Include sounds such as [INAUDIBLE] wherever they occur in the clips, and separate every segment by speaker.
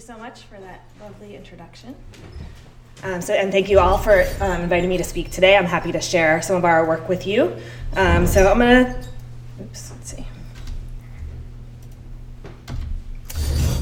Speaker 1: you so much for that lovely introduction. Um, so, and thank you all for um, inviting me to speak today. I'm happy to share some of our work with you. Um, so, I'm going to, oops, let's see.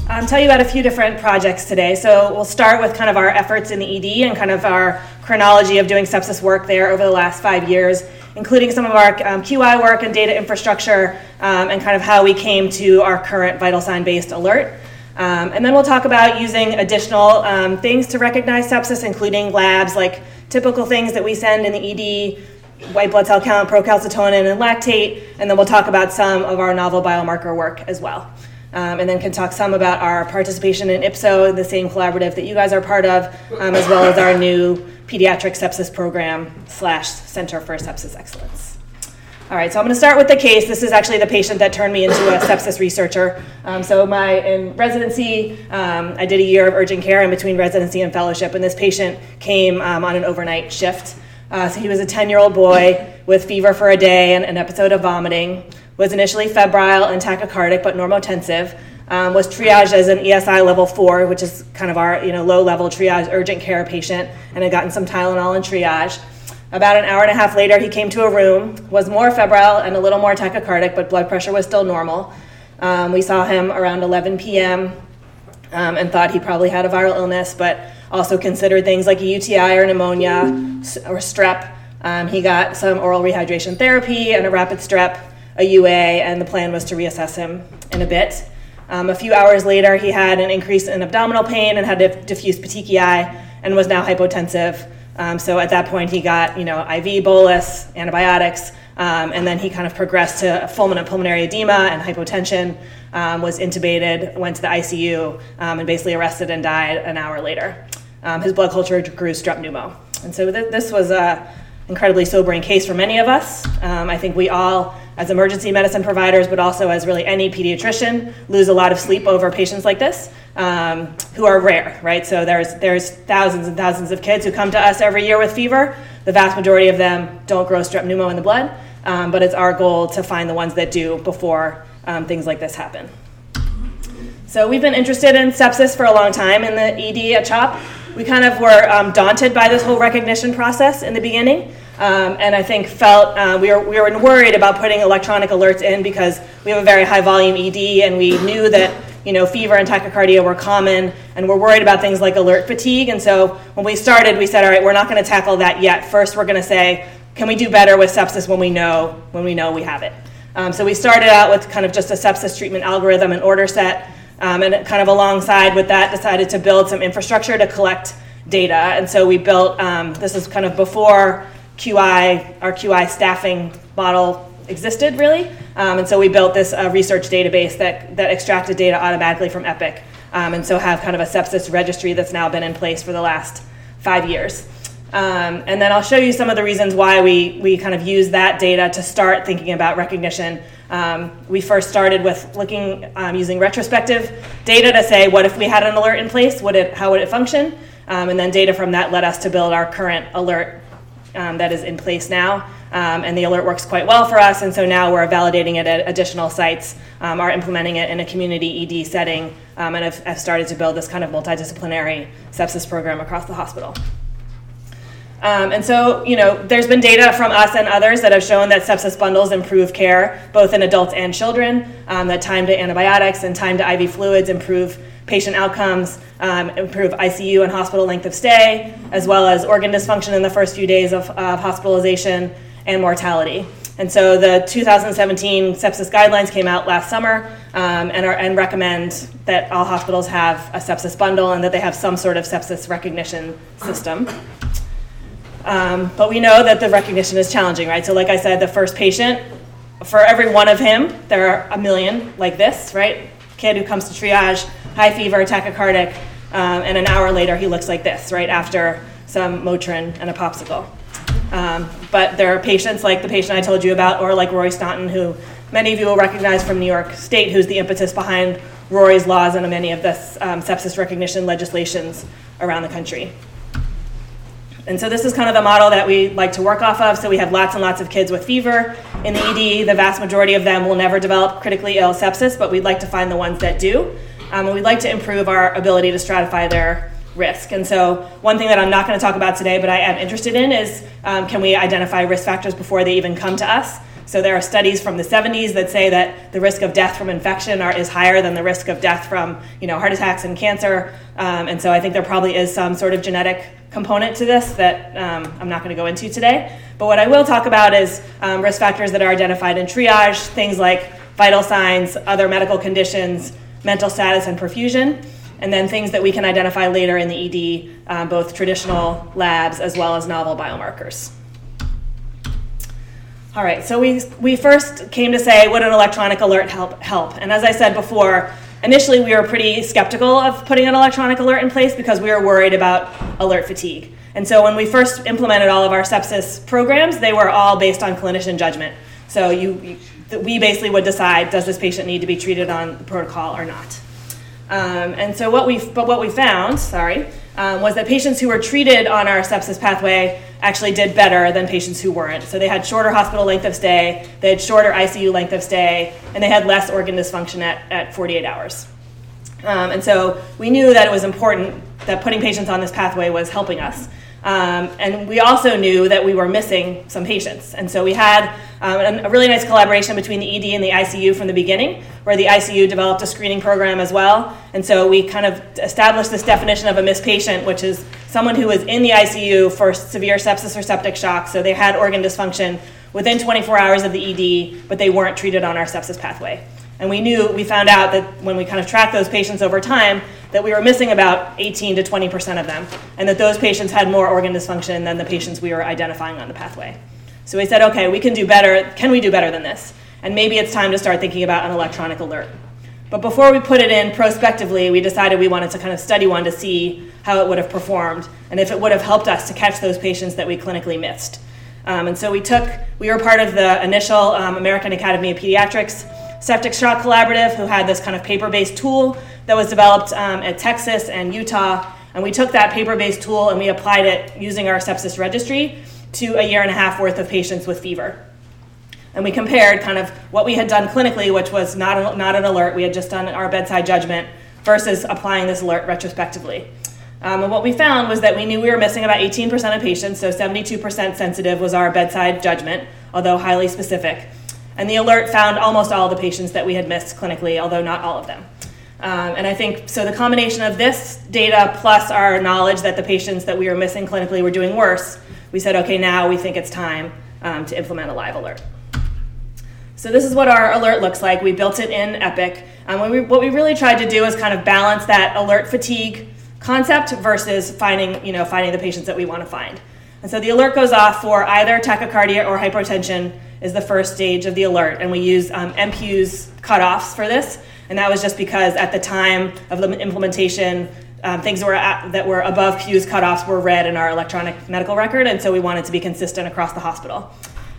Speaker 1: Um, tell you about a few different projects today. So, we'll start with kind of our efforts in the ED and kind of our chronology of doing sepsis work there over the last five years, including some of our um, QI work and data infrastructure, um, and kind of how we came to our current vital sign based alert. Um, and then we'll talk about using additional um, things to recognize sepsis, including labs like typical things that we send in the ED, white blood cell count, procalcitonin, and lactate. And then we'll talk about some of our novel biomarker work as well. Um, and then can talk some about our participation in IPSO, the same collaborative that you guys are part of, um, as well as our new pediatric sepsis program slash Center for Sepsis Excellence. All right, so I'm going to start with the case. This is actually the patient that turned me into a sepsis researcher. Um, so my in residency, um, I did a year of urgent care in between residency and fellowship, and this patient came um, on an overnight shift. Uh, so he was a 10-year-old boy with fever for a day and an episode of vomiting. Was initially febrile and tachycardic, but normotensive. Um, was triaged as an ESI level four, which is kind of our you know low level triage urgent care patient, and had gotten some Tylenol and triage. About an hour and a half later, he came to a room, was more febrile and a little more tachycardic, but blood pressure was still normal. Um, we saw him around 11 p.m. Um, and thought he probably had a viral illness, but also considered things like a UTI or pneumonia or strep. Um, he got some oral rehydration therapy and a rapid strep, a UA, and the plan was to reassess him in a bit. Um, a few hours later, he had an increase in abdominal pain and had a diffuse petechiae and was now hypotensive. Um, so at that point, he got you know IV bolus, antibiotics, um, and then he kind of progressed to fulminant pulmonary edema and hypotension. Um, was intubated, went to the ICU, um, and basically arrested and died an hour later. Um, his blood culture grew strep pneumo, and so th- this was a incredibly sobering case for many of us. Um, I think we all, as emergency medicine providers, but also as really any pediatrician, lose a lot of sleep over patients like this um, who are rare, right? So there's, there's thousands and thousands of kids who come to us every year with fever. The vast majority of them don't grow strep pneumo in the blood, um, but it's our goal to find the ones that do before um, things like this happen. So we've been interested in sepsis for a long time in the ED at CHOP we kind of were um, daunted by this whole recognition process in the beginning. Um, and I think felt uh, we, were, we were worried about putting electronic alerts in because we have a very high volume ED and we knew that you know, fever and tachycardia were common and we're worried about things like alert fatigue. And so when we started, we said, all right, we're not going to tackle that yet. First, we're going to say, can we do better with sepsis when we know, when we know we have it? Um, so we started out with kind of just a sepsis treatment algorithm and order set. Um, and kind of alongside with that, decided to build some infrastructure to collect data. And so we built, um, this is kind of before QI, our QI staffing model existed really. Um, and so we built this uh, research database that, that extracted data automatically from Epic. Um, and so have kind of a sepsis registry that's now been in place for the last five years. Um, and then I'll show you some of the reasons why we, we kind of use that data to start thinking about recognition. Um, we first started with looking um, using retrospective data to say what if we had an alert in place, would it, how would it function? Um, and then data from that led us to build our current alert um, that is in place now. Um, and the alert works quite well for us, and so now we're validating it at additional sites, are implementing it in a community ED setting, and have, have started to build this kind of multidisciplinary sepsis program across the hospital. Um, and so, you know, there's been data from us and others that have shown that sepsis bundles improve care both in adults and children, um, that time to antibiotics and time to IV fluids improve patient outcomes, um, improve ICU and hospital length of stay, as well as organ dysfunction in the first few days of, of hospitalization and mortality. And so the 2017 sepsis guidelines came out last summer um, and, are, and recommend that all hospitals have a sepsis bundle and that they have some sort of sepsis recognition system. Um, but we know that the recognition is challenging, right? So, like I said, the first patient, for every one of him, there are a million like this, right? Kid who comes to triage, high fever, tachycardic, um, and an hour later he looks like this, right after some Motrin and a popsicle. Um, but there are patients like the patient I told you about, or like Rory Staunton, who many of you will recognize from New York State, who's the impetus behind Rory's laws and many of this um, sepsis recognition legislations around the country. And so this is kind of the model that we like to work off of. So we have lots and lots of kids with fever in the ED. The vast majority of them will never develop critically ill sepsis, but we'd like to find the ones that do. Um, and we'd like to improve our ability to stratify their risk. And so, one thing that I'm not going to talk about today, but I am interested in, is um, can we identify risk factors before they even come to us? So there are studies from the 70s that say that the risk of death from infection are, is higher than the risk of death from you know heart attacks and cancer. Um, and so I think there probably is some sort of genetic component to this that um, I'm not going to go into today. But what I will talk about is um, risk factors that are identified in triage, things like vital signs, other medical conditions, mental status, and perfusion. And then things that we can identify later in the ED, um, both traditional labs as well as novel biomarkers. All right, so we, we first came to say, would an electronic alert help, help? And as I said before, initially we were pretty skeptical of putting an electronic alert in place because we were worried about alert fatigue. And so when we first implemented all of our sepsis programs, they were all based on clinician judgment. So you, you we basically would decide, does this patient need to be treated on the protocol or not? Um, and so what we, but what we found, sorry, um, was that patients who were treated on our sepsis pathway actually did better than patients who weren't. So they had shorter hospital length of stay, they had shorter ICU length of stay, and they had less organ dysfunction at, at 48 hours. Um, and so we knew that it was important that putting patients on this pathway was helping us. Um, and we also knew that we were missing some patients. And so we had um, a really nice collaboration between the ED and the ICU from the beginning, where the ICU developed a screening program as well. And so we kind of established this definition of a missed patient, which is someone who was in the ICU for severe sepsis or septic shock. So they had organ dysfunction within 24 hours of the ED, but they weren't treated on our sepsis pathway. And we knew, we found out that when we kind of tracked those patients over time, that we were missing about 18 to 20% of them, and that those patients had more organ dysfunction than the patients we were identifying on the pathway. So we said, okay, we can do better. Can we do better than this? And maybe it's time to start thinking about an electronic alert. But before we put it in prospectively, we decided we wanted to kind of study one to see how it would have performed and if it would have helped us to catch those patients that we clinically missed. Um, and so we took, we were part of the initial um, American Academy of Pediatrics Septic Shock Collaborative, who had this kind of paper based tool that was developed um, at Texas and Utah. And we took that paper based tool and we applied it using our sepsis registry to a year and a half worth of patients with fever. And we compared kind of what we had done clinically, which was not an, not an alert, we had just done our bedside judgment, versus applying this alert retrospectively. Um, and what we found was that we knew we were missing about 18% of patients, so 72% sensitive was our bedside judgment, although highly specific. And the alert found almost all the patients that we had missed clinically, although not all of them. Um, and I think so the combination of this data plus our knowledge that the patients that we were missing clinically were doing worse, we said, okay, now we think it's time um, to implement a live alert. So this is what our alert looks like. We built it in Epic. Um, we, what we really tried to do is kind of balance that alert fatigue concept versus finding, you know, finding the patients that we want to find. And so the alert goes off for either tachycardia or hypotension is the first stage of the alert. And we use um, MPU's cutoffs for this. And that was just because at the time of the implementation, um, things were at, that were above PEWS cutoffs were read in our electronic medical record. And so we wanted to be consistent across the hospital.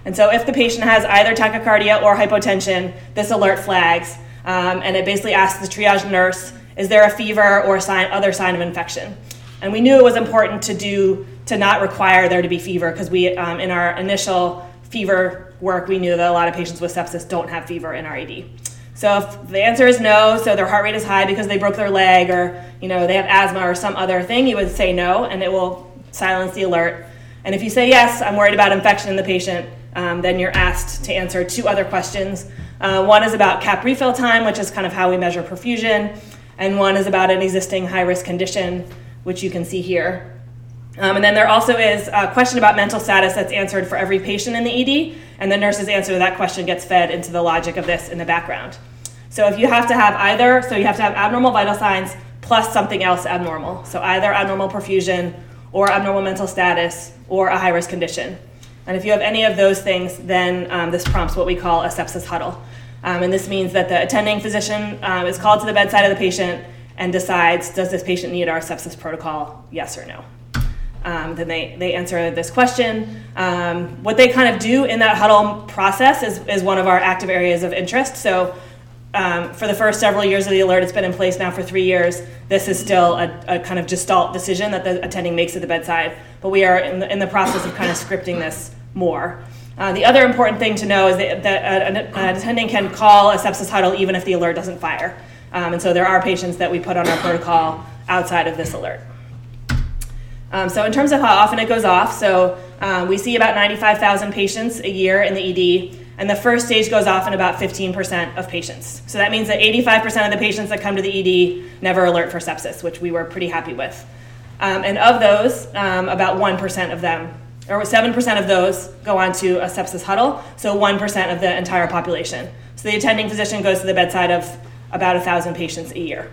Speaker 1: And so if the patient has either tachycardia or hypotension, this alert flags. Um, and it basically asks the triage nurse, is there a fever or sign, other sign of infection? And we knew it was important to do to not require there to be fever because we, um, in our initial fever work, we knew that a lot of patients with sepsis don't have fever in our ED. So if the answer is no, so their heart rate is high because they broke their leg or you know they have asthma or some other thing, you would say no, and it will silence the alert. And if you say yes, I'm worried about infection in the patient, um, then you're asked to answer two other questions. Uh, one is about cap refill time, which is kind of how we measure perfusion, and one is about an existing high risk condition, which you can see here. Um, and then there also is a question about mental status that's answered for every patient in the ED, and the nurse's answer to that question gets fed into the logic of this in the background. So if you have to have either, so you have to have abnormal vital signs plus something else abnormal. So either abnormal perfusion or abnormal mental status or a high risk condition. And if you have any of those things, then um, this prompts what we call a sepsis huddle. Um, and this means that the attending physician um, is called to the bedside of the patient and decides does this patient need our sepsis protocol, yes or no? Um, then they, they answer this question. Um, what they kind of do in that huddle process is, is one of our active areas of interest. So, um, for the first several years of the alert, it's been in place now for three years. This is still a, a kind of gestalt decision that the attending makes at the bedside, but we are in the, in the process of kind of scripting this more. Uh, the other important thing to know is that, that an, an attending can call a sepsis huddle even if the alert doesn't fire. Um, and so there are patients that we put on our protocol outside of this alert. Um, so in terms of how often it goes off, so um, we see about 95,000 patients a year in the ED, and the first stage goes off in about 15% of patients. So that means that 85% of the patients that come to the ED never alert for sepsis, which we were pretty happy with. Um, and of those, um, about 1% of them, or 7% of those, go on to a sepsis huddle, so 1% of the entire population. So the attending physician goes to the bedside of about 1,000 patients a year.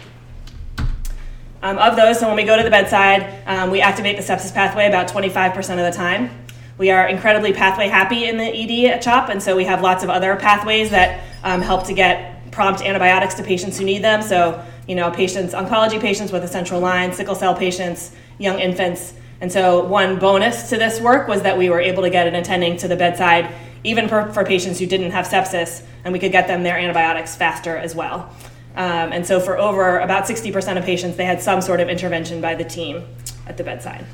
Speaker 1: Um, of those, so when we go to the bedside, um, we activate the sepsis pathway about 25% of the time. We are incredibly pathway happy in the ED at CHOP, and so we have lots of other pathways that um, help to get prompt antibiotics to patients who need them. So, you know, patients, oncology patients with a central line, sickle cell patients, young infants. And so, one bonus to this work was that we were able to get an attending to the bedside, even for, for patients who didn't have sepsis, and we could get them their antibiotics faster as well. Um, and so, for over about 60% of patients, they had some sort of intervention by the team at the bedside.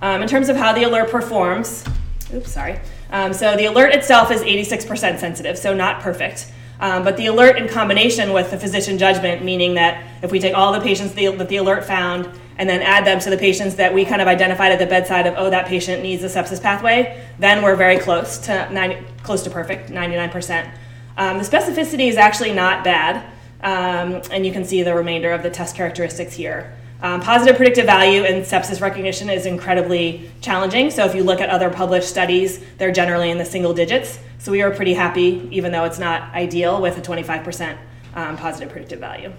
Speaker 1: Um, in terms of how the alert performs, oops, sorry. Um, so, the alert itself is 86% sensitive, so not perfect. Um, but the alert in combination with the physician judgment, meaning that if we take all the patients that the alert found and then add them to the patients that we kind of identified at the bedside of, oh, that patient needs a sepsis pathway, then we're very close to 90, close to perfect, 99%. Um, the specificity is actually not bad, um, and you can see the remainder of the test characteristics here. Um, positive predictive value in sepsis recognition is incredibly challenging. So if you look at other published studies, they're generally in the single digits. So we are pretty happy, even though it's not ideal, with a 25% um, positive predictive value.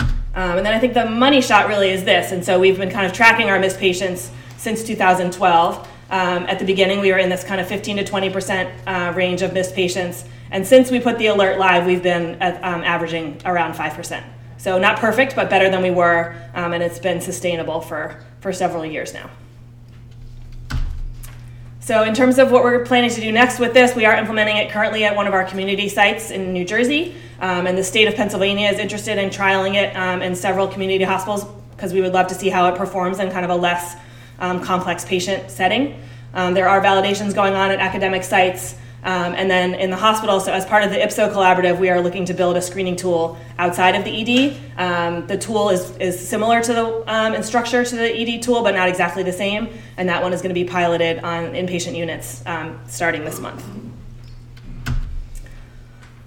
Speaker 1: Um, and then I think the money shot really is this. And so we've been kind of tracking our missed patients since 2012. Um, at the beginning, we were in this kind of 15 to 20% uh, range of missed patients. And since we put the alert live, we've been at, um, averaging around 5%. So not perfect, but better than we were, um, and it's been sustainable for, for several years now. So in terms of what we're planning to do next with this, we are implementing it currently at one of our community sites in New Jersey, um, and the state of Pennsylvania is interested in trialing it um, in several community hospitals because we would love to see how it performs in kind of a less um, complex patient setting. Um, there are validations going on at academic sites um, and then in the hospital, so as part of the IPSO collaborative, we are looking to build a screening tool outside of the ED. Um, the tool is, is similar to the um, in structure to the ED tool, but not exactly the same. And that one is going to be piloted on inpatient units um, starting this month.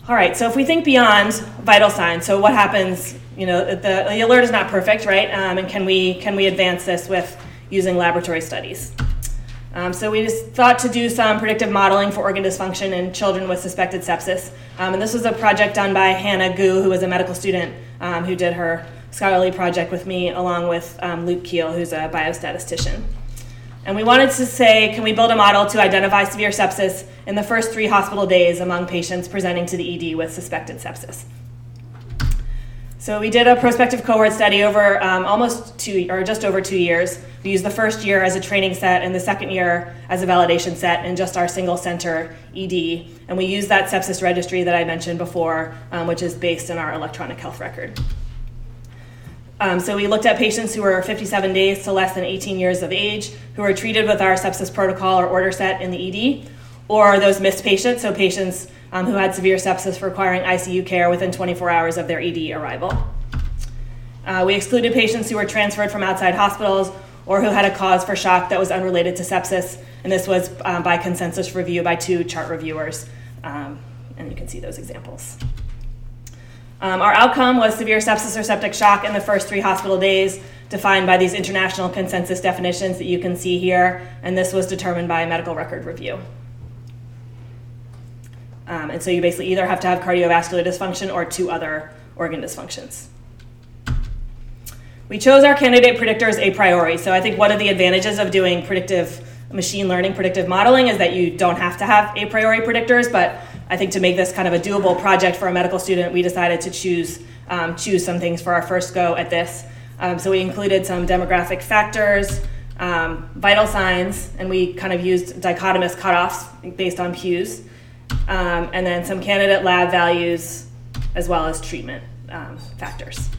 Speaker 1: All right, so if we think beyond vital signs, so what happens? You know, the, the alert is not perfect, right? Um, and can we can we advance this with using laboratory studies? Um, so we just thought to do some predictive modeling for organ dysfunction in children with suspected sepsis. Um, and this was a project done by Hannah Gu, who was a medical student um, who did her scholarly project with me, along with um, Luke Keele, who's a biostatistician. And we wanted to say, can we build a model to identify severe sepsis in the first three hospital days among patients presenting to the ED with suspected sepsis? So we did a prospective cohort study over um, almost two, or just over two years. We used the first year as a training set and the second year as a validation set in just our single center ED. And we used that sepsis registry that I mentioned before, um, which is based in our electronic health record. Um, so we looked at patients who were 57 days to less than 18 years of age who were treated with our sepsis protocol or order set in the ED, or those missed patients, so patients um, who had severe sepsis requiring ICU care within 24 hours of their ED arrival. Uh, we excluded patients who were transferred from outside hospitals or who had a cause for shock that was unrelated to sepsis, and this was um, by consensus review by two chart reviewers, um, and you can see those examples. Um, our outcome was severe sepsis or septic shock in the first three hospital days, defined by these international consensus definitions that you can see here, and this was determined by a medical record review. Um, and so you basically either have to have cardiovascular dysfunction or two other organ dysfunctions. We chose our candidate predictors a priori. So I think one of the advantages of doing predictive machine learning, predictive modeling, is that you don't have to have a priori predictors. But I think to make this kind of a doable project for a medical student, we decided to choose um, choose some things for our first go at this. Um, so we included some demographic factors, um, vital signs, and we kind of used dichotomous cutoffs based on PEWS um, and then some candidate lab values as well as treatment um, factors.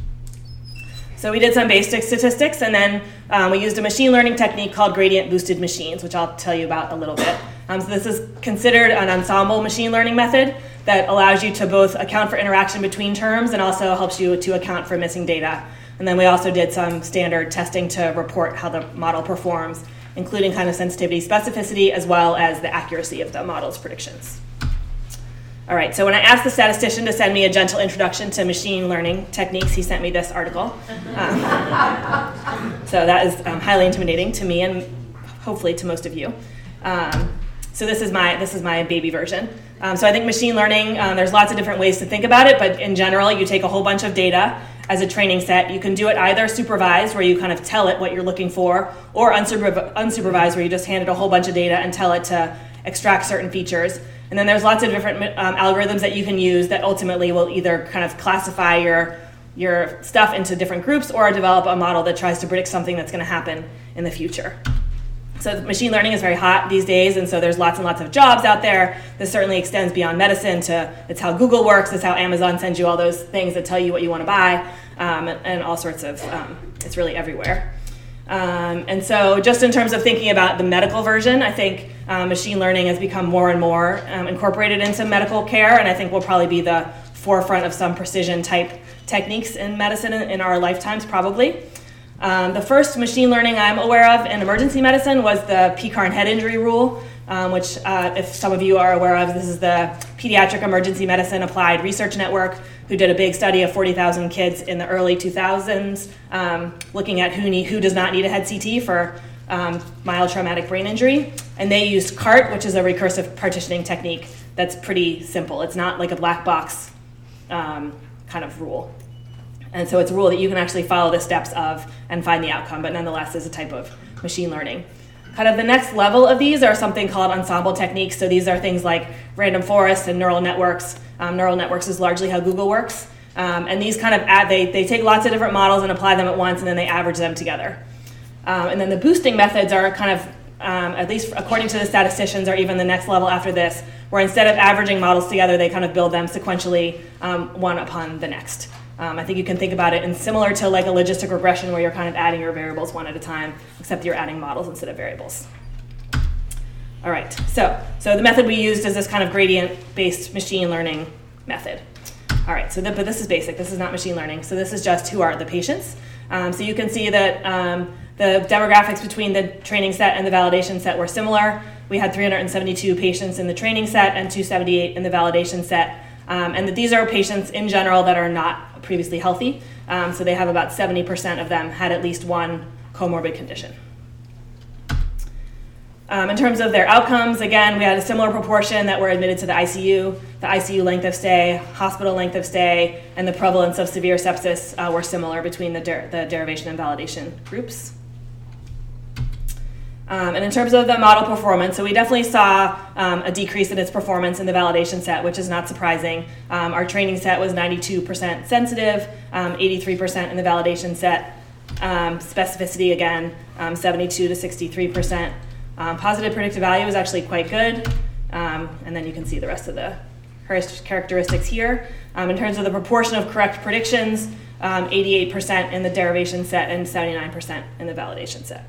Speaker 1: So we did some basic statistics, and then um, we used a machine learning technique called gradient boosted machines, which I'll tell you about a little bit. Um, so this is considered an ensemble machine learning method. that allows you to both account for interaction between terms and also helps you to account for missing data. And then we also did some standard testing to report how the model performs, including kind of sensitivity, specificity, as well as the accuracy of the model's predictions. All right, so when I asked the statistician to send me a gentle introduction to machine learning techniques, he sent me this article. Um, so that is um, highly intimidating to me and hopefully to most of you. Um, so this is my this is my baby version. Um, so I think machine learning. Um, there's lots of different ways to think about it, but in general, you take a whole bunch of data as a training set. You can do it either supervised, where you kind of tell it what you're looking for, or unsupervised, where you just hand it a whole bunch of data and tell it to extract certain features. And then there's lots of different um, algorithms that you can use that ultimately will either kind of classify your your stuff into different groups or develop a model that tries to predict something that's going to happen in the future. So machine learning is very hot these days, and so there's lots and lots of jobs out there. This certainly extends beyond medicine to it's how Google works, it's how Amazon sends you all those things that tell you what you want to buy, um, and, and, all sorts of. Um, it's really everywhere. Um, and so, just in terms of thinking about the medical version, I think uh, machine learning has become more and more um, incorporated into medical care, and I think will probably be the forefront of some precision type techniques in medicine in, in our lifetimes, probably. Um, the first machine learning I'm aware of in emergency medicine was the PECARN head injury rule, um, which, uh, if some of you are aware of, this is the Pediatric Emergency Medicine Applied Research Network, who did a big study of 40,000 kids in the early 2000s, um, looking at who, need, who does not need a head CT for um, mild traumatic brain injury. And they used CART, which is a recursive partitioning technique that's pretty simple. It's not like a black box um, kind of rule. And so it's a rule that you can actually follow the steps of and find the outcome, but nonetheless is a type of machine learning. Kind of the next level of these are something called ensemble techniques. So these are things like random forests and neural networks. Um, neural networks is largely how Google works. Um, and these kind of add, they, they take lots of different models and apply them at once, and then they average them together. Um, and then the boosting methods are kind of, um, at least according to the statisticians, are even the next level after this, where instead of averaging models together, they kind of build them sequentially, um, one upon the next. Um, I think you can think about it in similar to like a logistic regression where you're kind of adding your variables one at a time, except you're adding models instead of variables. All right, so, so the method we used is this kind of gradient-based machine learning method. All right, so the, but this is basic. This is not machine learning. So this is just who are the patients. Um, so you can see that um, the demographics between the training set and the validation set were similar. We had 372 patients in the training set and 278 in the validation set. Um, and that these are patients in general that are not previously healthy. Um, so they have about 70% of them had at least one comorbid condition. Um, in terms of their outcomes, again, we had a similar proportion that were admitted to the ICU. The ICU length of stay, hospital length of stay, and the prevalence of severe sepsis uh, were similar between the, der- the derivation and validation groups. Um, and in terms of the model performance, so we definitely saw um, a decrease in its performance in the validation set, which is not surprising. Um, our training set was 92% sensitive, 83% um, in the validation set. Um, specificity, again, um, 72 to 63%. positive predictive value is actually quite good. and then you can see the rest of the characteristics here. in terms of the proportion of correct predictions, 88% in the derivation set and 79% in the validation set.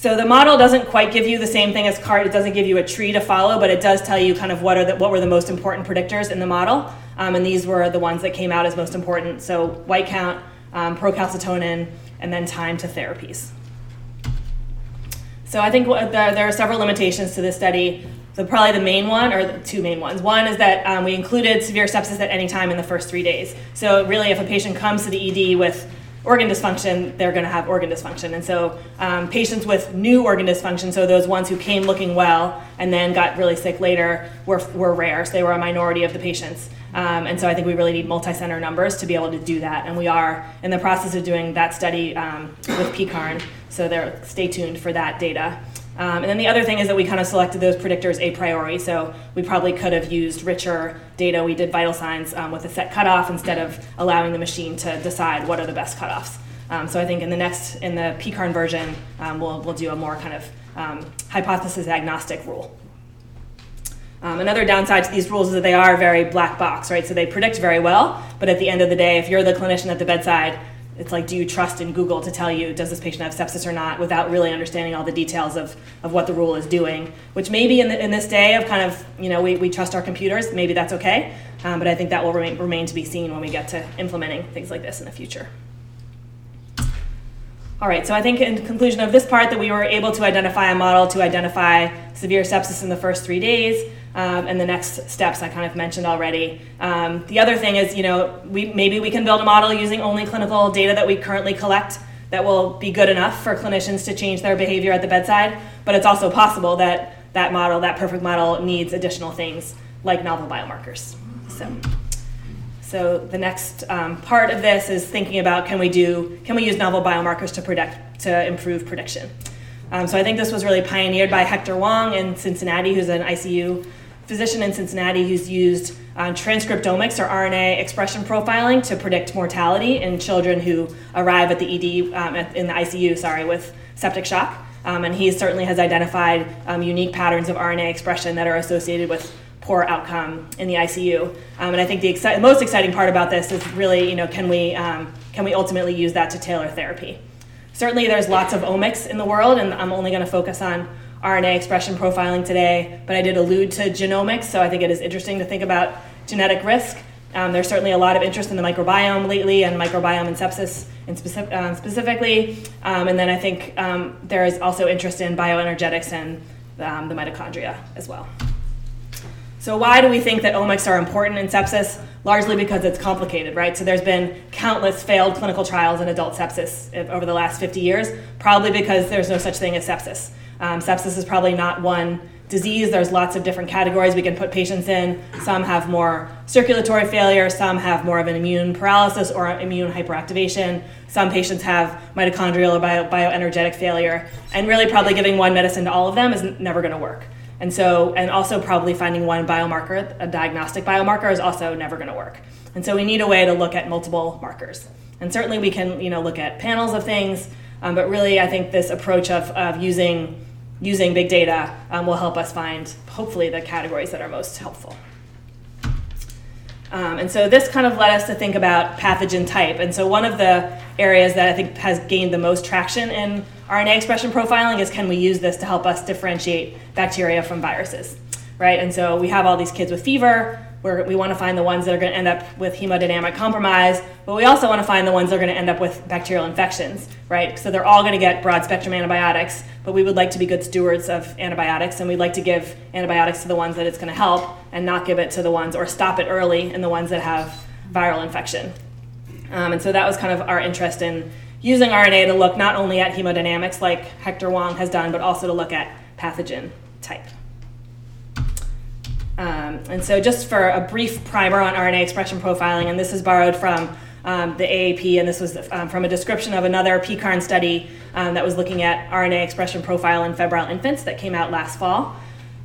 Speaker 1: So the model doesn't quite give you the same thing as CART. It doesn't give you a tree to follow, but it does tell you kind of what are the, what were the most important predictors in the model. Um, and these were the ones that came out as most important. So white count, um, procalcitonin, and then time to therapies. So I think there, there are several limitations to this study. So probably the main one, or the two main ones. One is that um, we included severe sepsis at any time in the first three days. So really, if a patient comes to the ED with organ dysfunction, they're going to have organ dysfunction. And so, um, patients with new organ dysfunction, so those ones who came looking well and then got really sick later, were, were rare. So, they were a minority of the patients. Um, and so, I think we really need multi center numbers to be able to do that. And we are in the process of doing that study um, with PECARN. So, stay tuned for that data. Um, and then the other thing is that we kind of selected those predictors a priori. So we probably could have used richer data. We did vital signs um, with a set cutoff instead of allowing the machine to decide what are the best cutoffs. Um, so I think in the next, in the PECARN version, um, we'll, we'll do a more kind of um, hypothesis agnostic rule. Um, another downside to these rules is that they are very black box, right? So they predict very well, but at the end of the day, if you're the clinician at the bedside, it's like, do you trust in Google to tell you, does this patient have sepsis or not, without really understanding all the details of, of what the rule is doing? Which maybe in, the, in this day of kind of, you know, we, we trust our computers, maybe that's okay. Um, but I think that will remain, remain to be seen when we get to implementing things like this in the future. All right, so I think in conclusion of this part that we were able to identify a model to identify severe sepsis in the first three days, um, and the next steps I kind of mentioned already. Um, the other thing is, you know, we, maybe we can build a model using only clinical data that we currently collect that will be good enough for clinicians to change their behavior at the bedside, but it's also possible that that model, that perfect model, needs additional things like novel biomarkers. So. So the next um, part of this is thinking about can we do can we use novel biomarkers to predict to improve prediction. Um, so I think this was really pioneered by Hector Wong in Cincinnati, who's an ICU physician in Cincinnati who's used uh, transcriptomics or RNA expression profiling to predict mortality in children who arrive at the ED um, at, in the ICU, sorry, with septic shock. Um, and he certainly has identified um, unique patterns of RNA expression that are associated with poor outcome in the ICU. Um, and I think the exci- most exciting part about this is really, you know, can we, um, can we ultimately use that to tailor therapy? Certainly, there's lots of omics in the world, and I'm only going to focus on RNA expression profiling today, but I did allude to genomics, so I think it is interesting to think about genetic risk. Um, there's certainly a lot of interest in the microbiome lately and microbiome and sepsis in specific, um, specifically. Um, and then I think um, there is also interest in bioenergetics and um, the mitochondria as well. So, why do we think that omics are important in sepsis? Largely because it's complicated, right? So, there's been countless failed clinical trials in adult sepsis over the last 50 years, probably because there's no such thing as sepsis. Um, sepsis is probably not one disease. There's lots of different categories we can put patients in. Some have more circulatory failure, some have more of an immune paralysis or immune hyperactivation. Some patients have mitochondrial or bio, bioenergetic failure. And really, probably giving one medicine to all of them is never going to work. And so, and also probably finding one biomarker, a diagnostic biomarker, is also never going to work. And so, we need a way to look at multiple markers. And certainly, we can, you know, look at panels of things. Um, but really, I think this approach of, of using using big data um, will help us find hopefully the categories that are most helpful. Um, and so this kind of led us to think about pathogen type. And so one of the areas that I think has gained the most traction in RNA expression profiling is can we use this to help us differentiate bacteria from viruses, right? And so we have all these kids with fever. We want to find the ones that are going to end up with hemodynamic compromise, but we also want to find the ones that are going to end up with bacterial infections, right? So they're all going to get broad spectrum antibiotics, but we would like to be good stewards of antibiotics, and we'd like to give antibiotics to the ones that it's going to help and not give it to the ones or stop it early in the ones that have viral infection. Um, and so that was kind of our interest in using RNA to look not only at hemodynamics, like Hector Wong has done, but also to look at pathogen type. Um, and so, just for a brief primer on RNA expression profiling, and this is borrowed from um, the AAP, and this was um, from a description of another PECARN study um, that was looking at RNA expression profile in febrile infants that came out last fall.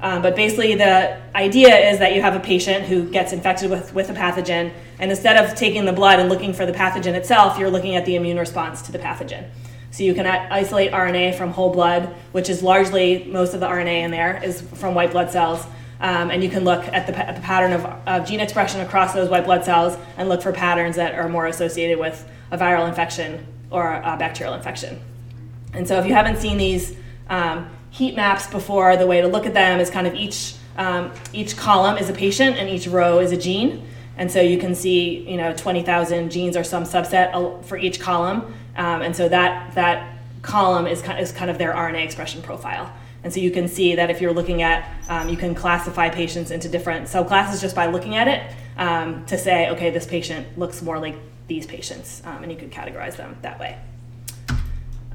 Speaker 1: Um, but basically, the idea is that you have a patient who gets infected with, with a pathogen, and instead of taking the blood and looking for the pathogen itself, you're looking at the immune response to the pathogen. So you can isolate RNA from whole blood, which is largely most of the RNA in there is from white blood cells. Um, and you can look at the, the pattern of, of, gene expression across those white blood cells and look for patterns that are more associated with a viral infection or a bacterial infection. And so if you haven't seen these um, heat maps before, the way to look at them is kind of each, um, each column is a patient and each row is a gene. And so you can see, you know, 20,000 genes or some subset for each column. Um, and so that, that column is kind, is kind of their RNA expression profile. And so you can see that if you're looking at, um, you can classify patients into different subclasses just by looking at it um, to say, okay, this patient looks more like these patients, um, and you could categorize them that way.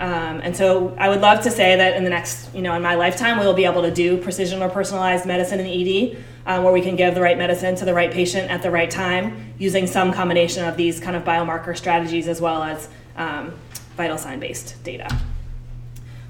Speaker 1: Um, and so I would love to say that in the next, you know, in my lifetime, we will be able to do precision or personalized medicine in ED, uh, where we can give the right medicine to the right patient at the right time using some combination of these kind of biomarker strategies as well as um, vital sign based data.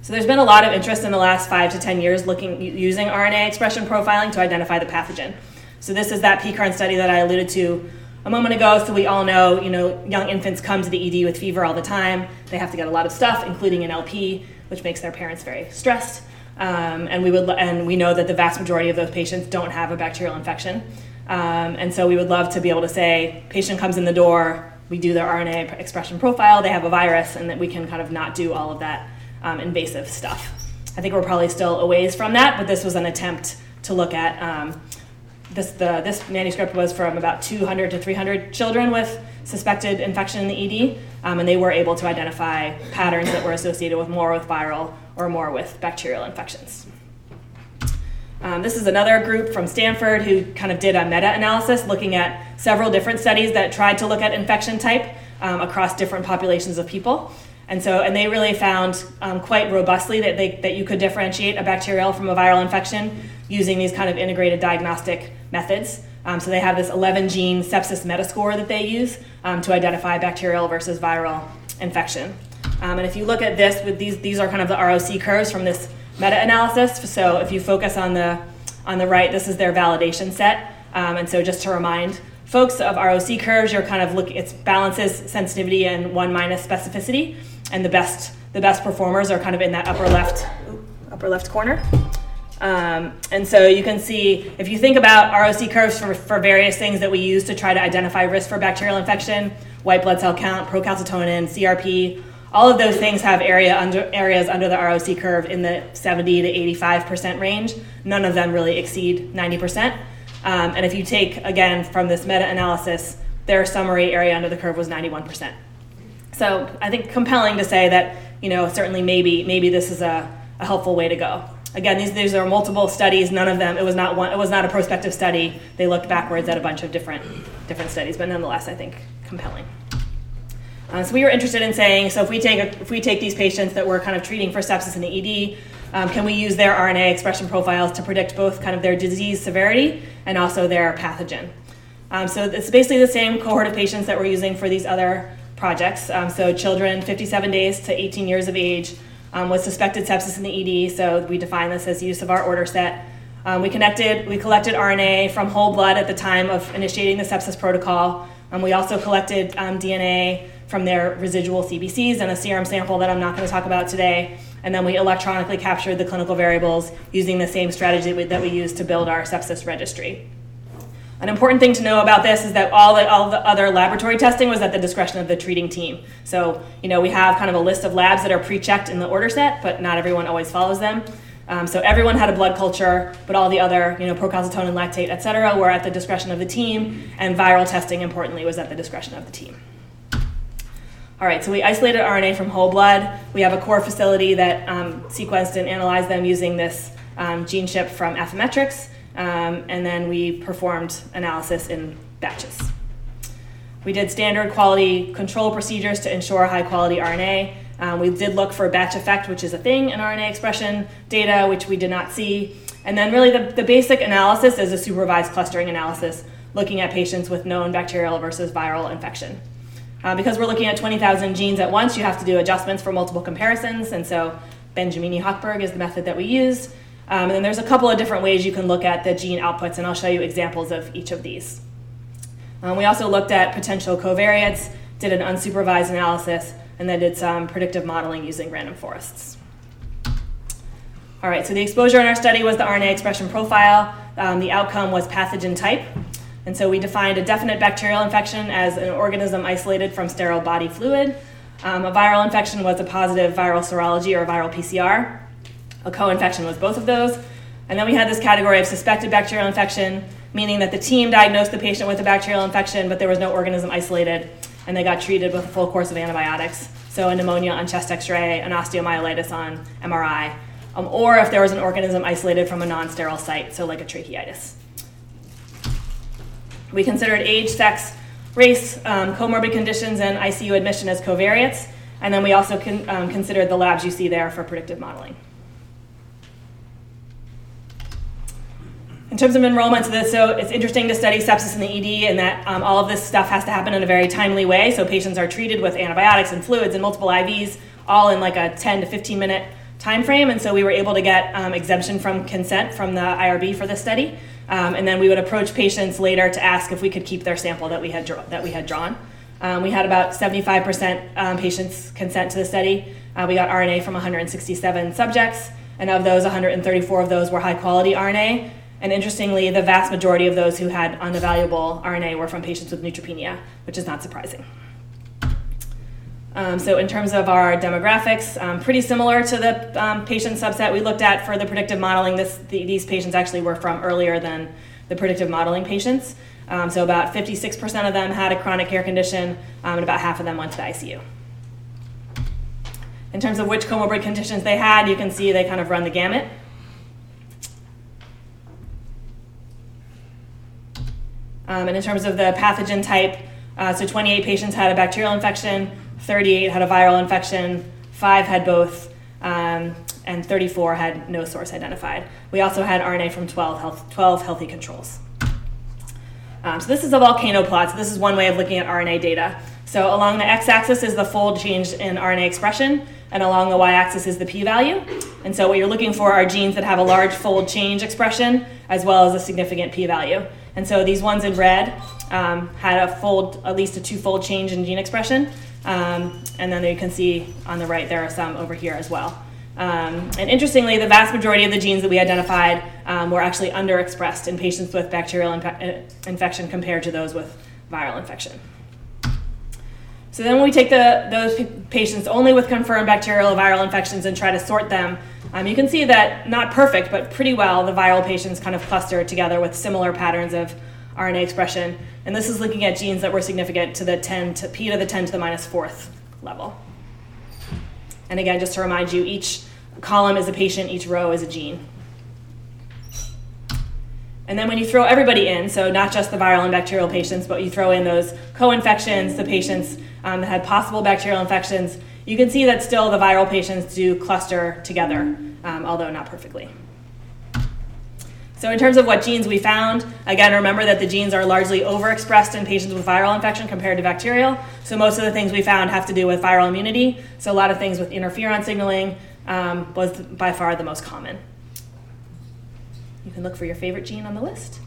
Speaker 1: So there's been a lot of interest in the last five to 10 years looking using RNA expression profiling to identify the pathogen. So this is that PECARN study that I alluded to a moment ago. So we all know, you know, young infants come to the ED with fever all the time. They have to get a lot of stuff, including an LP, which makes their parents very stressed. Um, and we would, and we know that the vast majority of those patients don't have a bacterial infection. Um, and so we would love to be able to say, patient comes in the door, we do their RNA expression profile, they have a virus, and that we can kind of not do all of that um, invasive stuff. I think we're probably still a ways from that, but this was an attempt to look at um, this. The, this manuscript was from about 200 to 300 children with suspected infection in the ED, um, and they were able to identify patterns that were associated with more with viral or more with bacterial infections. Um, this is another group from Stanford who kind of did a meta analysis looking at several different studies that tried to look at infection type um, across different populations of people. And so, and they really found um, quite robustly that, they, that you could differentiate a bacterial from a viral infection using these kind of integrated diagnostic methods. Um, so they have this 11 gene sepsis metascore that they use um, to identify bacterial versus viral infection. Um, and if you look at this, with these, these are kind of the ROC curves from this meta-analysis. So if you focus on the on the right, this is their validation set. Um, and so just to remind folks of ROC curves, you're kind of looking it's balances sensitivity and one minus specificity, and the best the best performers are kind of in that upper left upper left corner. Um, and so you can see if you think about ROC curves for, for various things that we use to try to identify risk for bacterial infection, white blood cell count, procalcitonin, CRP, all of those things have area under, areas under the ROC curve in the 70 to 85% range. None of them really exceed 90%. Um, and if you take, again, from this meta analysis, their summary area under the curve was 91%. So I think compelling to say that, you know, certainly maybe, maybe this is a, a helpful way to go. Again, these, these are multiple studies. None of them, it was not one, it was not a prospective study. They looked backwards at a bunch of different, different studies, but nonetheless, I think compelling. Uh, so we were interested in saying, so if we take a, if we take these patients that we're kind of treating for sepsis in the ED, um, can we use their RNA expression profiles to predict both kind of their disease severity and also their pathogen? Um, so it's basically the same cohort of patients that we're using for these other projects. Um, so children 57 days to 18 years of age um, with suspected sepsis in the ED. So we define this as use of our order set. Um, we connected, we collected RNA from whole blood at the time of initiating the sepsis protocol. Um, we also collected DNA from their residual CBCs and a serum sample that I'm not going to talk about today. And then we electronically captured the clinical variables using the same strategy that we used to build our sepsis registry. An important thing to know about this is that all the, all the other laboratory testing was at the discretion of the treating team. So, you know, we have kind of a list of labs that are pre-checked in the order set, but not everyone always follows them. Um, so everyone had a blood culture, but all the other, you know, procalcitonin, lactate, et cetera, were at the discretion of the team, and viral testing, importantly, was at the discretion of the team. All right, so we isolated RNA from whole blood. We have a core facility that um, sequenced and analyzed them using this um, GeneChip from Affymetrix, um, and then we performed analysis in batches. We did standard quality control procedures to ensure high quality RNA. Um, we did look for batch effect, which is a thing in RNA expression data, which we did not see. And then, really, the, the basic analysis is a supervised clustering analysis looking at patients with known bacterial versus viral infection. Uh, because we're looking at 20,000 genes at once, you have to do adjustments for multiple comparisons, and so Benjamini-Hochberg is the method that we used. Um, and then there's a couple of different ways you can look at the gene outputs, and I'll show you examples of each of these. Um, we also looked at potential covariates, did an unsupervised analysis, and then did some predictive modeling using random forests. All right, so the exposure in our study was the RNA expression profile. Um, the outcome was pathogen type. And so we defined a definite bacterial infection as an organism isolated from sterile body fluid. Um, a viral infection was a positive viral serology or viral PCR. A co infection was both of those. And then we had this category of suspected bacterial infection, meaning that the team diagnosed the patient with a bacterial infection, but there was no organism isolated, and they got treated with a full course of antibiotics. So a pneumonia on chest x ray, an osteomyelitis on MRI, um, or if there was an organism isolated from a non sterile site, so like a tracheitis. We considered age, sex, race, um, comorbid conditions, and ICU admission as covariates. And then we also con- um, considered the labs you see there for predictive modeling. In terms of enrollment, so, it's interesting to study sepsis in the ED and that um, all of this stuff has to happen in a very timely way. So patients are treated with antibiotics and fluids and multiple IVs, all in like a 10 to 15 minute time frame. And so we were able to get um, exemption from consent from the IRB for this study. Um, and then we would approach patients later to ask if we could keep their sample that we had, that we had drawn. Um, we had about 75% um, patients consent to the study. Uh, we got RNA from 167 subjects, and of those, 134 of those were high quality RNA. And interestingly, the vast majority of those who had unevaluable RNA were from patients with neutropenia, which is not surprising. Um, so in terms of our demographics, um, pretty similar to the um, patient subset we looked at for the predictive modeling. This, the, these patients actually were from earlier than the predictive modeling patients. Um, so about 56% of them had a chronic care condition, um, and about half of them went to the ICU. In terms of which comorbid conditions they had, you can see they kind of run the gamut. Um, and in terms of the pathogen type, uh, so 28 patients had a bacterial infection, 38 had a viral infection, 5 had both, um, and 34 had no source identified. We also had RNA from 12, health, 12 healthy controls. Um, so this is a volcano plot. So this is one way of looking at RNA data. So along the x-axis is the fold change in RNA expression, and along the y-axis is the p-value. And so what you're looking for are genes that have a large fold change expression as well as a significant p-value. And so these ones in red um, had a fold, at least a two-fold change in gene expression. Um, and then you can see on the right there are some over here as well. Um, and interestingly, the vast majority of the genes that we identified um, were actually underexpressed in patients with bacterial uh, infection compared to those with viral infection. So then when we take the, those patients only with confirmed bacterial or viral infections and try to sort them, um, you can see that not perfect, but pretty well, the viral patients kind of cluster together with similar patterns of RNA expression. And this is looking at genes that were significant to the 10 to p to the 10 to the minus fourth level. And again, just to remind you, each column is a patient, each row is a gene. And then when you throw everybody in, so not just the viral and bacterial patients, but you throw in those co infections, the patients um, that had possible bacterial infections, you can see that still the viral patients do cluster together, um, although not perfectly. So, in terms of what genes we found, again, remember that the genes are largely overexpressed in patients with viral infection compared to bacterial. So, most of the things we found have to do with viral immunity. So, a lot of things with interferon signaling um, was by far the most common. You can look for your favorite gene on the list.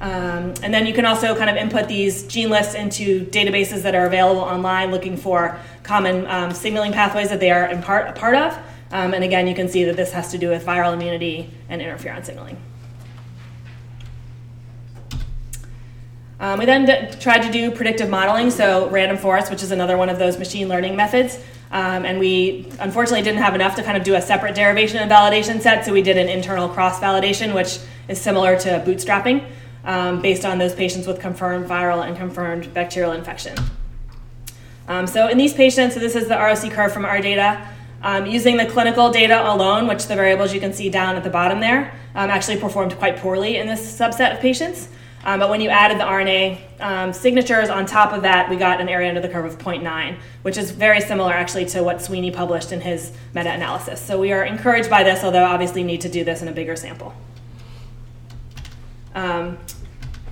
Speaker 1: Um, and then you can also kind of input these gene lists into databases that are available online looking for common um, signaling pathways that they are in part, a part of. Um, and again, you can see that this has to do with viral immunity and interferon signaling. Um, we then d- tried to do predictive modeling, so random forest, which is another one of those machine learning methods. Um, and we unfortunately didn't have enough to kind of do a separate derivation and validation set, so we did an internal cross validation, which is similar to bootstrapping um, based on those patients with confirmed viral and confirmed bacterial infection. Um, so in these patients, so this is the ROC curve from our data. Um, using the clinical data alone, which the variables you can see down at the bottom there, um, actually performed quite poorly in this subset of patients. Um, but when you added the RNA um, signatures on top of that, we got an area under the curve of 0.9, which is very similar actually to what Sweeney published in his meta analysis. So we are encouraged by this, although obviously need to do this in a bigger sample. Um,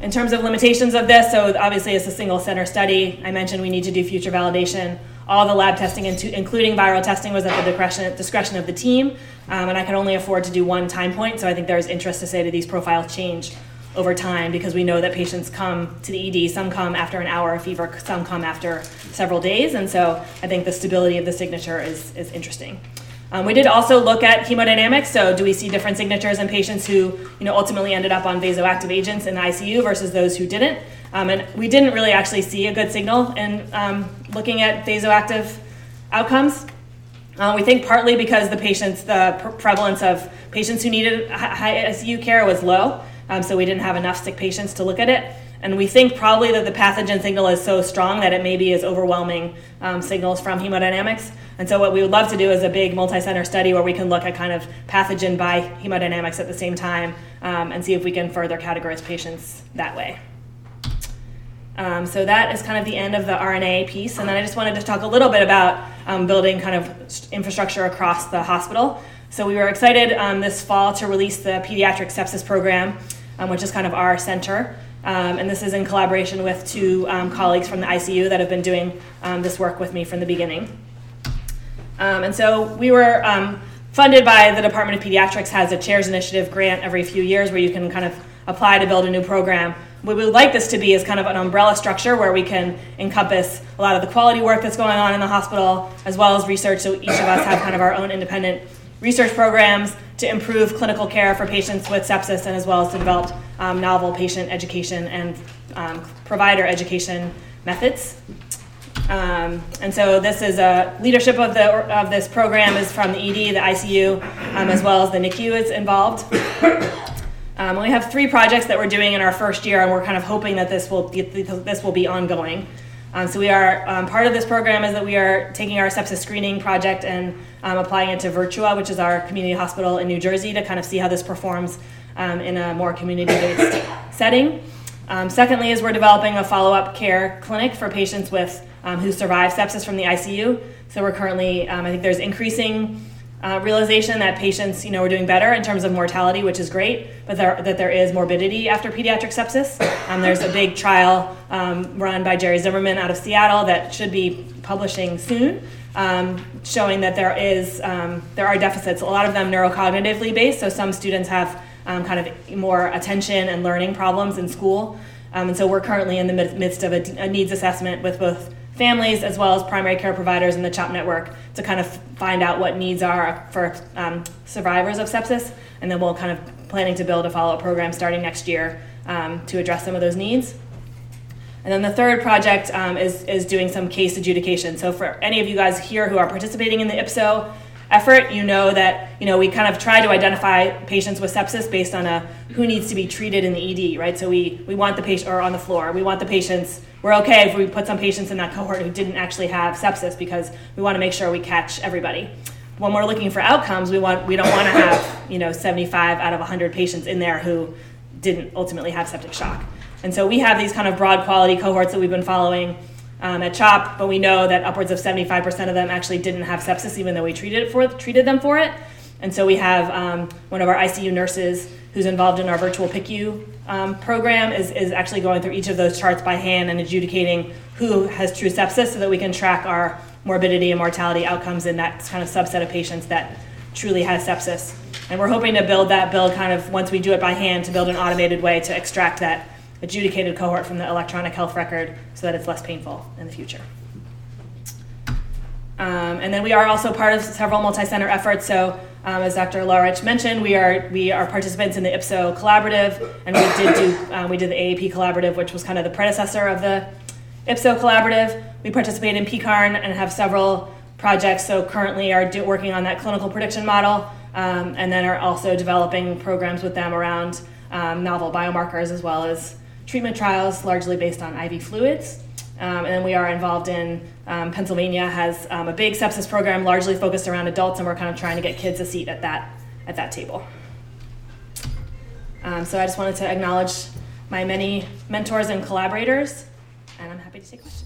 Speaker 1: in terms of limitations of this, so obviously it's a single center study. I mentioned we need to do future validation. All the lab testing, including viral testing, was at the discretion, of the team, um, and I can only afford to do one time point. So I think there's interest to say that these profiles change over time because we know that patients come to the ED. Some come after an hour of fever, some come after several days, and so I think the stability of the signature is, is interesting. Um, we did also look at hemodynamics. So, do we see different signatures in patients who, you know, ultimately ended up on vasoactive agents in the ICU versus those who didn't? Um, and we didn't really actually see a good signal in um, looking at vasoactive outcomes. Uh, we think partly because the patients, the pr- prevalence of patients who needed high ICU care was low. Um, so we didn't have enough sick patients to look at it. And we think probably that the pathogen signal is so strong that it maybe is overwhelming um, signals from hemodynamics. And so what we would love to do is a big multi-center study where we can look at kind of pathogen by hemodynamics at the same time um, and see if we can further categorize patients that way. Um, so that is kind of the end of the RNA piece. And then I just wanted to talk a little bit about um, building kind of infrastructure across the hospital. So we were excited um, this fall to release the pediatric sepsis program um, which is kind of our center. Um, and this is in collaboration with two um, colleagues from the ICU that have been doing um, this work with me from the beginning. Um, and so we were um, funded by the Department of Pediatrics has a Chairs Initiative grant every few years where you can kind of apply to build a new program. What we would like this to be is kind of an umbrella structure where we can encompass a lot of the quality work that's going on in the hospital as well as research. So each of us have kind of our own independent research programs to improve clinical care for patients with sepsis and as well as to develop um, novel patient education and um, provider education methods. Um, and so this is a leadership of the of this program is from the ED, the ICU, um, as well as the NICU is involved. [COUGHS] Um, we have three projects that we're doing in our first year, and we're kind of hoping that this will this will be ongoing. Um, so we are um, part of this program is that we are taking our sepsis screening project and um, applying it to Virtua, which is our community hospital in New Jersey, to kind of see how this performs um, in a more community-based [COUGHS] setting. Um, secondly, is we're developing a follow-up care clinic for patients with um, who survive sepsis from the ICU. So we're currently, I think there's increasing uh, realization that patients, you know, are doing better in terms of mortality, which is great, but there, that there is morbidity after pediatric sepsis. Um, there's a big trial um, run by Jerry Zimmerman out of Seattle that should be publishing soon, um, showing that there is um, there are deficits. A lot of them neurocognitively based. So some students have um, kind of more attention and learning problems in school, um, and so we're currently in the midst of a, a needs assessment with both families as well as primary care providers in the CHOP network to kind of find out what needs are for um, survivors of sepsis, and then we'll kind of planning to build a follow-up program starting next year um, to address some of those needs. And then the third project um, is, is doing some case adjudication. So for any of you guys here who are participating in the IPSO effort, you know that you know we kind of try to identify patients with sepsis based on a who needs to be treated in the ED, right? So we we want the patient or on the floor. We want the patients. We're okay if we put some patients in that cohort who didn't actually have sepsis because we want to make sure we catch everybody. When we're looking for outcomes, we want we don't want to have you know 75 out of 100 patients in there who didn't ultimately have septic shock. And so we have these kind of broad quality cohorts that we've been following um, at CHOP, but we know that upwards of 75% of them actually didn't have sepsis, even though we treated it for treated them for it. And so we have um, one of our ICU nurses who's involved in our virtual PICU um, program is, is actually going through each of those charts by hand and adjudicating who has true sepsis so that we can track our morbidity and mortality outcomes in that kind of subset of patients that truly has sepsis. And we're hoping to build that build kind of once we do it by hand to build an automated way to extract that adjudicated cohort from the electronic health record so that it's less painful in the future. Um, and then we are also part of several multi-center efforts. So um, as Dr. Laurich mentioned, we are we are participants in the IPSO collaborative, and we did do um, we did the AAP collaborative, which was kind of the predecessor of the IPSO collaborative. We participate in PECARN and have several projects. So currently are do, working on that clinical prediction model, um, and then are also developing programs with them around um, novel biomarkers as well as treatment trials largely based on IV fluids. Um, and then we are involved in um, Pennsylvania has um, a big sepsis program largely focused around adults, and we're kind of trying to get kids a seat at that at that table. Um, so I just wanted to acknowledge my many mentors and collaborators, and I'm happy to take questions.